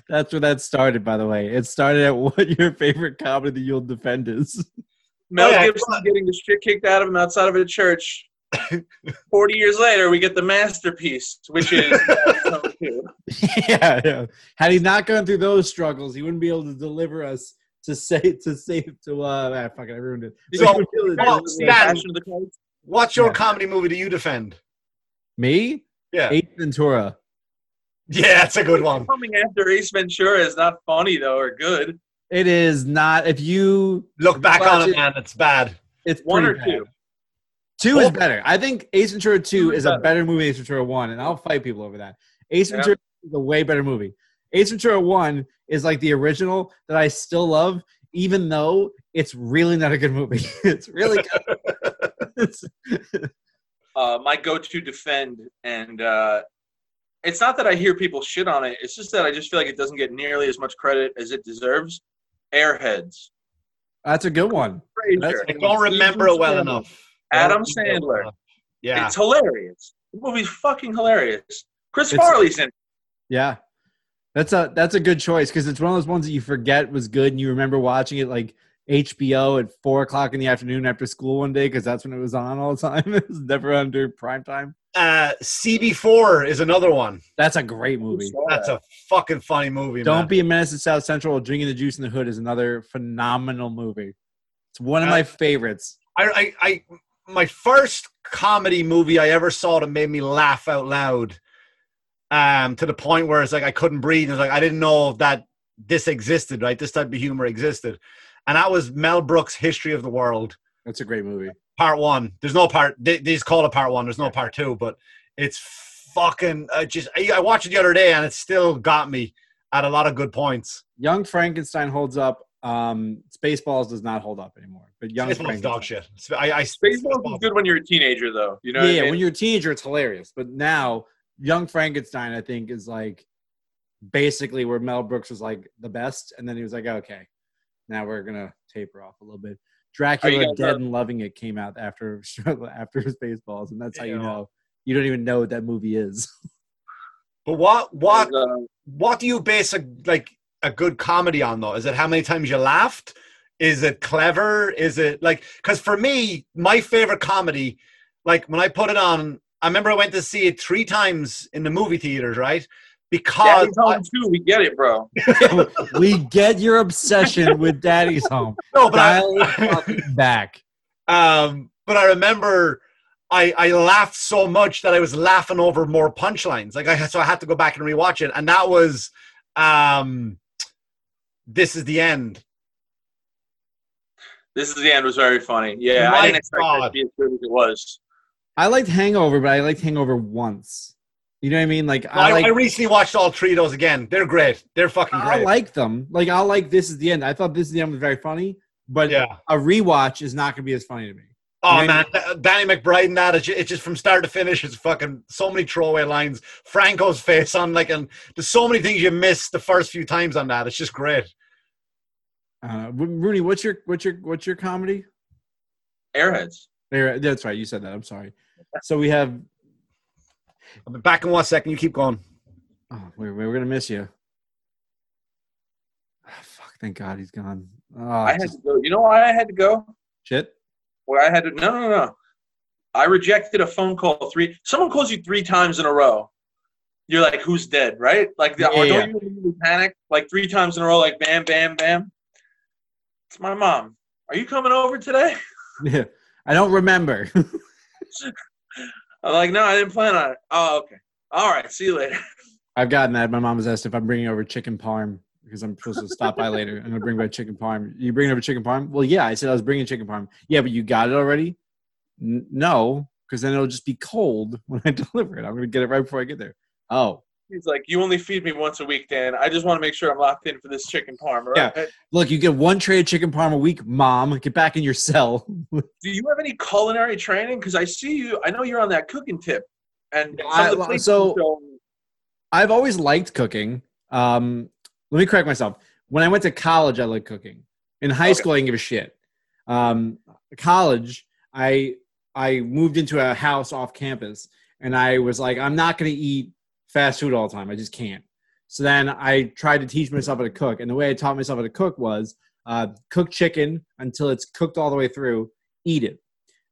that's where that started, by the way. It started at what your favorite comedy that you'll defend is. Mel Oh, yeah. Gibson getting the shit kicked out of him outside of a church. Forty years later, we get the masterpiece, which is yeah, yeah. Had he not gone through those struggles, he wouldn't be able to deliver us to say to save to uh ah, fuck it, I ruined it. So, He wouldn't be able to well, deliver us- Stan- Passion of the Christ. What's your Yeah. comedy movie do you defend? Me? Yeah. Ace Ventura. Yeah, that's a good one. Coming after Ace Ventura is not funny though, or good. It is not if you Look back on it, it. man. It's bad. it's One or bad. two. Two is Oh. better. I think Ace Ventura 2 Two is is a better. better movie than Ace Ventura 1, and I'll fight people over that. Ace Yeah. Ventura is a way better movie. Ace Ventura 1 is like the original that I still love, even though it's really not a good movie. it's really good. Uh, my go-to defend, and uh, it's not that I hear people shit on it. It's just that I just feel like it doesn't get nearly as much credit as it deserves. Airheads. That's a good one. That's- I don't remember it well enough. Adam Sandler. Yeah. It's hilarious. The movie's fucking hilarious. Chris It's- Farley's in. it. Yeah, that's a that's a good choice because it's one of those ones that you forget was good and you remember watching it like HBO at four o'clock in the afternoon after school one day because that's when it was on all the time. it was never under prime time. Uh, CB4 is another one. That's a great movie. That's a fucking funny movie. Don't man. be a menace to South Central. Drinking the Juice in the Hood is another phenomenal movie. It's one of Uh, my favorites. I, I, I, my first comedy movie I ever saw that made me laugh out loud, um, to the point where it's like I couldn't breathe. It's like I didn't know that this existed, right? This type of humor existed, and that was Mel Brooks' History of the World, That's a great movie. Part One. There's no part. They, they just call it Part One. There's no Part Two, but it's fucking. I just I, I watched it the other day, and it still got me at a lot of good points. Young Frankenstein holds up. Um, Spaceballs does not hold up anymore. But Young It's Frankenstein. dog shit. I, I Spaceballs is good when you're a teenager, though. You know. yeah, I mean? when you're a teenager, it's hilarious. But now, Young Frankenstein, I think, is like basically where Mel Brooks was like the best, and then he was like, okay, now we're gonna taper off a little bit. Dracula, Dead and Loving It came out after after Spaceballs, and that's how you know you don't even know what that movie is. But what what Uh, what do you base a like a good comedy on though? Is it how many times you laughed? Is it clever? Is it like because for me, my favorite comedy, like when I put it on, I remember I went to see it three times in the movie theaters, right? Because Daddy's Home too. We get it, bro. we get your obsession with Daddy's Home. no, but Dial I, back. um, but I remember I I laughed so much that I was laughing over more punchlines. Like I so I had to go back and rewatch it, and that was um, this is the end. This is the end was very funny. Yeah, My I didn't expect that to be as good as it was. I liked Hangover, but I liked Hangover once. You know what I mean? Like I, I like I recently watched all three of those again. They're great. They're fucking great. I like them. Like I like this is the end. I thought this is the end was very funny, but yeah. a rewatch is not going to be as funny to me. Oh You know man, Th- Danny McBride and that it's just, from start to finish. It's fucking so many throwaway lines. Franco's face on like, and there's so many things you miss the first few times on that. It's just great. Uh, Rooney, what's your what's your what's your comedy? Airheads. There, that's right. You said that. I'm sorry. So we have. I'll be back in one second. You keep going. Oh, we're, we're gonna miss you. Ah, fuck! Thank God he's gone. Oh, I had just- to go. You know why I had to go? shit. Where I had to. No, no, no. I rejected a phone call three. Someone calls you three times in a row. You're like, who's dead, right? Like, the, Yeah, or don't you immediately panic? Like three times in a row, like bam, bam, bam. It's my mom. Are you coming over today? Yeah, I don't remember. I'm like, no, I didn't plan on it. Oh, okay. All right. See you later. I've gotten that. My mom was asked if I'm bringing over chicken parm because I'm supposed to stop by later. I'm gonna bring back chicken parm. You bringing over chicken parm? Well, yeah. I said I was bringing chicken parm. Yeah, but you got it already? N- no, because then it'll just be cold when I deliver it. I'm gonna get it right before I get there. Oh, He's like, you only feed me once a week, Dan. I just want to make sure I'm locked in for this chicken parm. Right? Yeah. look, you get one tray of chicken parm a week, mom. Get back in your cell. Do you have any culinary training? Because I see you. I know you're on that cooking tip. And I- of the places so- show- I've always liked cooking. Um, let me correct myself. When I went to college, I liked cooking. In high Okay. school, I didn't give a shit. Um, college, I I moved into a house off campus, and I was like, I'm not going to eat fast food all the time. I just can't. So then I tried to teach myself how to cook, and the way I taught myself how to cook was uh, cook chicken until it's cooked all the way through, eat it.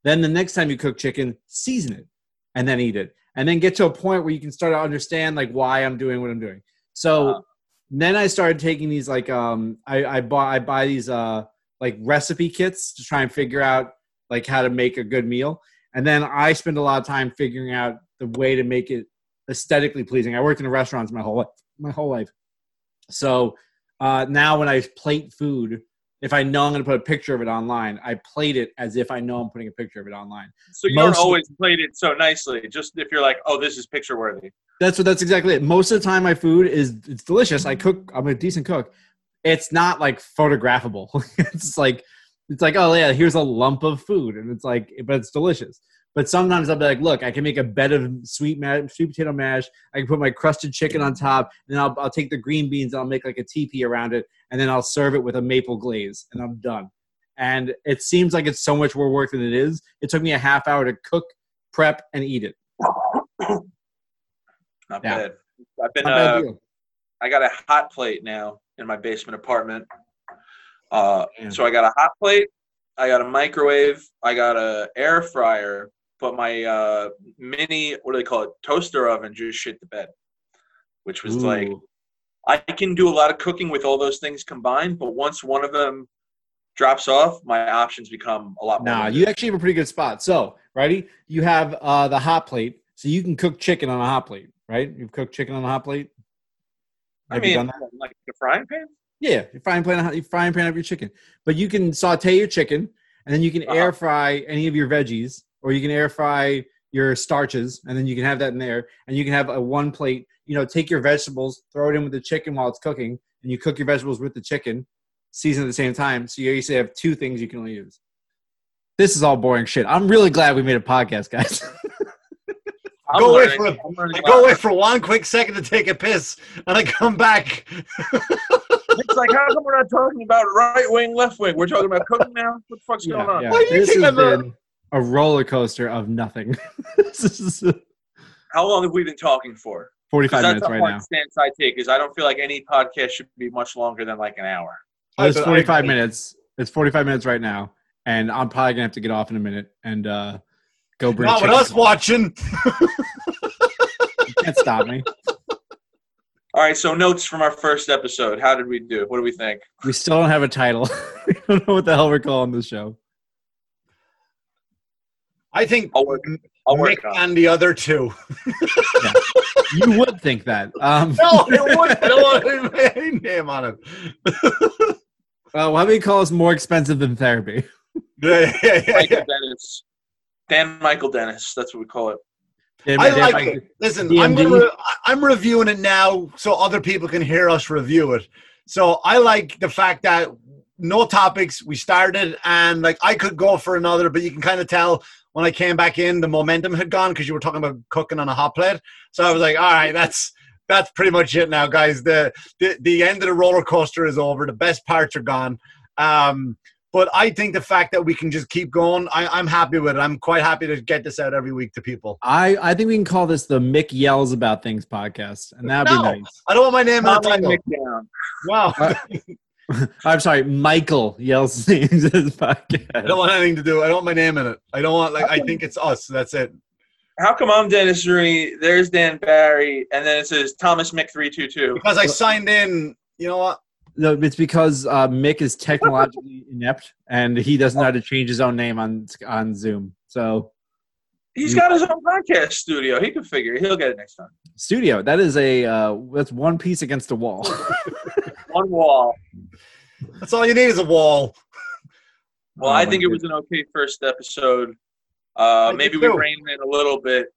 Then the next time you cook chicken, season it, and then eat it and then get to a point where you can start to understand like why I'm doing what I'm doing. So Uh-huh. then I started taking these like um I, I buy I buy these uh like recipe kits to try and figure out like how to make a good meal. And then I spend a lot of time figuring out the way to make it aesthetically pleasing. I worked in restaurants my whole life, my whole life. So uh, now when I plate food, if I know I'm going to put a picture of it online, I plate it as if I know I'm putting a picture of it online. so you don't always plate it so nicely. Just if you're like, oh, this is picture worthy. That's what. That's exactly it. Most of the time, my food is it's delicious. I cook. I'm a decent cook. It's not like photographable. it's like it's like oh yeah, here's a lump of food, and it's like but it's delicious. But sometimes I'll be like, look, I can make a bed of sweet mash, sweet potato mash. I can put my crusted chicken on top, and then I'll, I'll take the green beans and I'll make like a teepee around it, and then I'll serve it with a maple glaze, and I'm done. and it seems like it's so much more work than it is. It took me a half hour to cook, prep, and eat it. Not Yeah. bad. I've been. Bad Uh. I got a hot plate now in my basement apartment. Uh, so I got a hot plate, I got a microwave, I got a air fryer, but my uh, mini what do they call it toaster oven just shit the bed, which was like I can do a lot of cooking with all those things combined, but once one of them drops off, my options become a lot more. Nah, you actually have a pretty good spot. So, ready? You have uh, the hot plate, so you can cook chicken on a hot plate, right? You've cooked chicken on a hot plate. I Have you mean, done that? like the frying pan. Yeah, you're frying pan, you frying pan of your chicken, but you can saute your chicken, and then you can Uh-huh. air fry any of your veggies, or you can air fry your starches, and then you can have that in there, and you can have a one plate. You know, take your vegetables, throw it in with the chicken while it's cooking, and you cook your vegetables with the chicken, season at the same time. So you usually have two things you can only use. This is all boring shit. I'm really glad we made a podcast, guys. I'm Go away for a- I'm learning I a go away for one quick second to take a piss, and I come back. It's like, how come we're not talking about right wing, left wing? We're talking about cooking now. What the fuck's going on? Why do you This think has I'm been a roller coaster of nothing. How long have we been talking for? 45 Because that's minutes a right hard now. stance I take. Is I don't feel like any podcast should be much longer than like an hour. Well, it's I- I 45 minutes. It's 45 minutes right now, and I'm probably gonna have to get off in a minute and uh, go bring. Not with us watching. You can't stop me. All right. So notes from our first episode. How did we do? What do we think? We still don't have a title. we don't know what the hell we're calling this show. I think I'll work. I'll Mick on. and the other two. You would think that. Um, No, it would. I don't want any name on it. uh, well, how many call us more expensive than therapy? yeah, yeah, yeah, Michael. Dennis. Dan Michael Dennis. That's what we call it. Yeah, I man, like like- it. Listen, DMD? I'm gonna, I'm reviewing it now so other people can hear us review it. So I like the fact that no topics. We started and like I could go for another, but you can kind of tell when I came back in, the momentum had gone because you were talking about cooking on a hot plate. So I was like, all right, that's that's pretty much it now, guys. The the, the end of the roller coaster is over. The best parts are gone. Um, but I think the fact that we can just keep going, I, I'm happy with it. I'm quite happy to get this out every week to people. I, I think we can call this the Mick Yells About Things podcast, and that'd No. be nice. I don't want my name in the title. Mick down. Wow. I'm sorry, Michael Yells Things in his podcast. I don't want anything to do. I don't want my name in it. I don't want like I think it's us. That's it. How come I'm Dennis Rooney? There's Dan Barry, and then it says Thomas Mick three two two. Because I signed in. You know what? No, it's because uh, Mick is technologically inept and he doesn't know how to change his own name on on Zoom. So He's got his own podcast studio. He can figure. it. He'll get it next time. studio, that is a uh, that's one piece against a wall. One wall. That's all you need is a wall. Well, Oh, I my think it was an okay first episode. Uh, maybe we too. rein it in a little bit.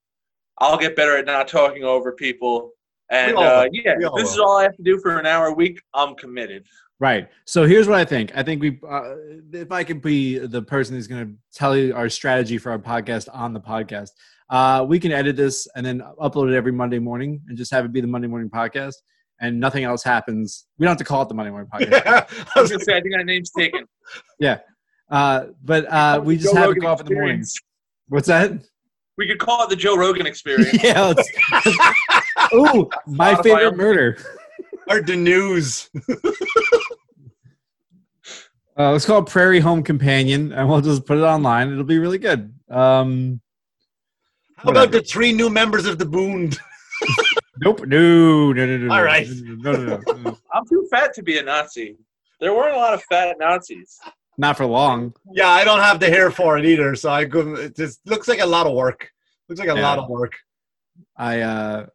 I'll get better at not talking over people. And uh, yeah, We if all this is all I have to do for an hour a week. I'm committed. Right. So here's what I think. I think we, uh, if I could be the person who's going to tell you our strategy for our podcast on the podcast, uh, we can edit this and then upload it every Monday morning and just have it be the Monday morning podcast, and nothing else happens. We don't have to call it the Monday morning podcast. I I was was gonna say I think that name's taken. Yeah, uh, but uh, we just Joe have Rogan it go off in the mornings. What's that? We could call it the Joe Rogan Experience. yeah. Let's, ooh, my favorite only. murder. or the news. Uh, let's call it Prairie Home Companion, and we'll just put it online. It'll be really good. Um, How about the three new members of the Bund? Nope. No. No. No. No. All no. No. No. No. no, no. I'm too fat to be a Nazi. There weren't a lot of fat Nazis. Not for long. Yeah, I don't have the hair for it either, so I couldn't. It just looks like a lot of work. Looks like a Yeah. lot of work. I. uh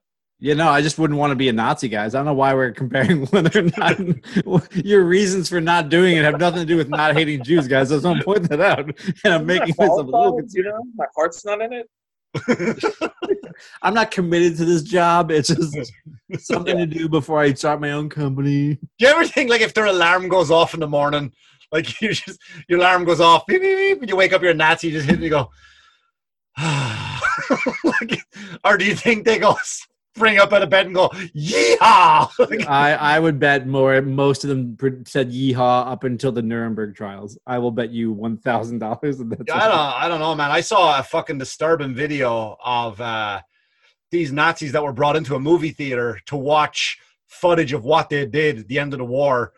you know, I just wouldn't want to be a Nazi, guys. I don't know why we're comparing whether or not your reasons for not doing it have nothing to do with not hating Jews, guys. I just want to point that out, and I'm making My myself a little. fault, you know, my heart's not in it. I'm not committed to this job. It's just something to do before I start my own company. Do you ever think like if their alarm goes off in the morning, like you just your alarm goes off, beep, beep, beep, and you wake up, you're a Nazi, you just hit and you go, like, or do you think they go, spring up out of bed and go, yeehaw! I, I would bet more. Most of them said yeehaw up until the Nuremberg trials. I will bet you one thousand dollars. I don't, I don't know, man. I saw a fucking disturbing video of uh, these Nazis that were brought into a movie theater to watch footage of what they did at the end of the war,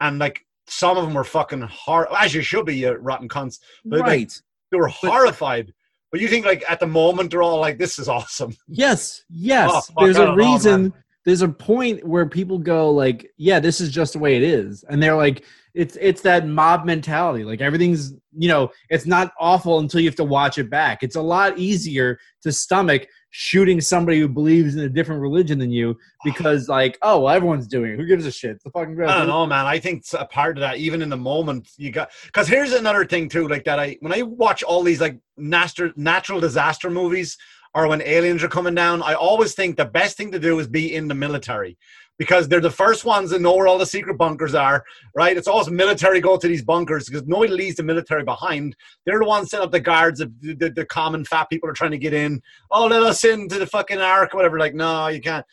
and like some of them were fucking hard, as you should be, you rotten cunts. But like, they were horrified. But you think like at the moment they're all like, "This is awesome." Yes. Yes. Oh, fuck, There's a don't know, reason. there's a point where people go like, "Yeah, this is just the way it is," and they're like, "It's it's that mob mentality. Like everything's you know, it's not awful until you have to watch it back. It's a lot easier to stomach shooting somebody who believes in a different religion than you because like, oh, well, everyone's doing it. Who gives a shit? It's the fucking I don't know, man. I think it's a part of that, even in the moment, you got because here's another thing too, like that. I when I watch all these like natural natural disaster movies, or when aliens are coming down, I always think the best thing to do is be in the military because they're the first ones that know where all the secret bunkers are. Right? It's always military go to these bunkers because nobody leaves the military behind. They're the ones setting up the guards. The, the, the common fat people are trying to get in. Oh, let us into the fucking ark, or whatever. Like, no, you can't.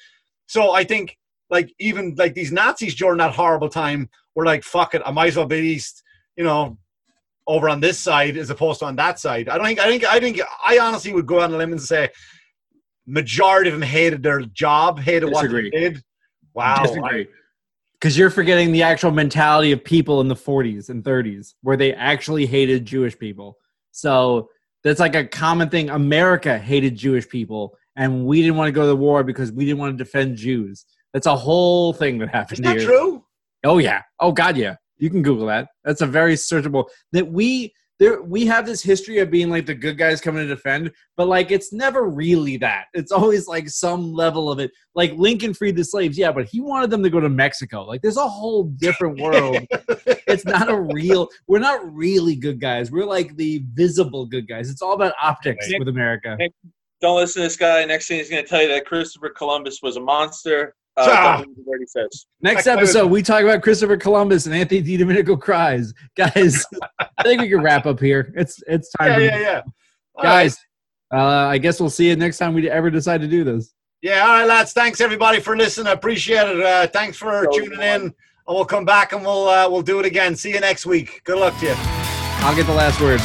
So I think like even like these Nazis during that horrible time were like, fuck it, I might as well be east, you know, over on this side as opposed to on that side. I don't think I think I think I honestly would go on a limb and say majority of them hated their job, hated Disagree. what they did. Wow. Disagree. Because you're forgetting the actual mentality of people in the 40s and 30s where they actually hated Jewish people. So that's like a common thing. America hated Jewish people, and we didn't want to go to the war because we didn't want to defend Jews. That's a whole thing that happened Is that here. true? Oh yeah. Oh god, yeah. You can Google that. That's a very searchable. That we there we have this history of being like the good guys coming to defend, but like it's never really that. It's always like some level of it. Like Lincoln freed the slaves, yeah, but he wanted them to go to Mexico. Like there's a whole different world. it's not a real. We're not really good guys. We're like the visible good guys. It's all about optics Right. with America. Don't listen to this guy. Next thing he's going to tell you that Christopher Columbus was a monster. Uh, Ah. don't believe what he says. Next Like, episode, we talk about Christopher Columbus and Anthony DiDomenico cries. Guys, I think we can wrap up here. It's it's time. yeah, yeah, yeah. All right. guys uh, i guess we'll see you next time we ever decide to do this Yeah, all right, lads. Thanks everybody for listening. I appreciate it. Uh, thanks for So tuning fun. in. And we'll come back and we'll uh, we'll do it again. See you next week. Good luck to you. i'll get the last word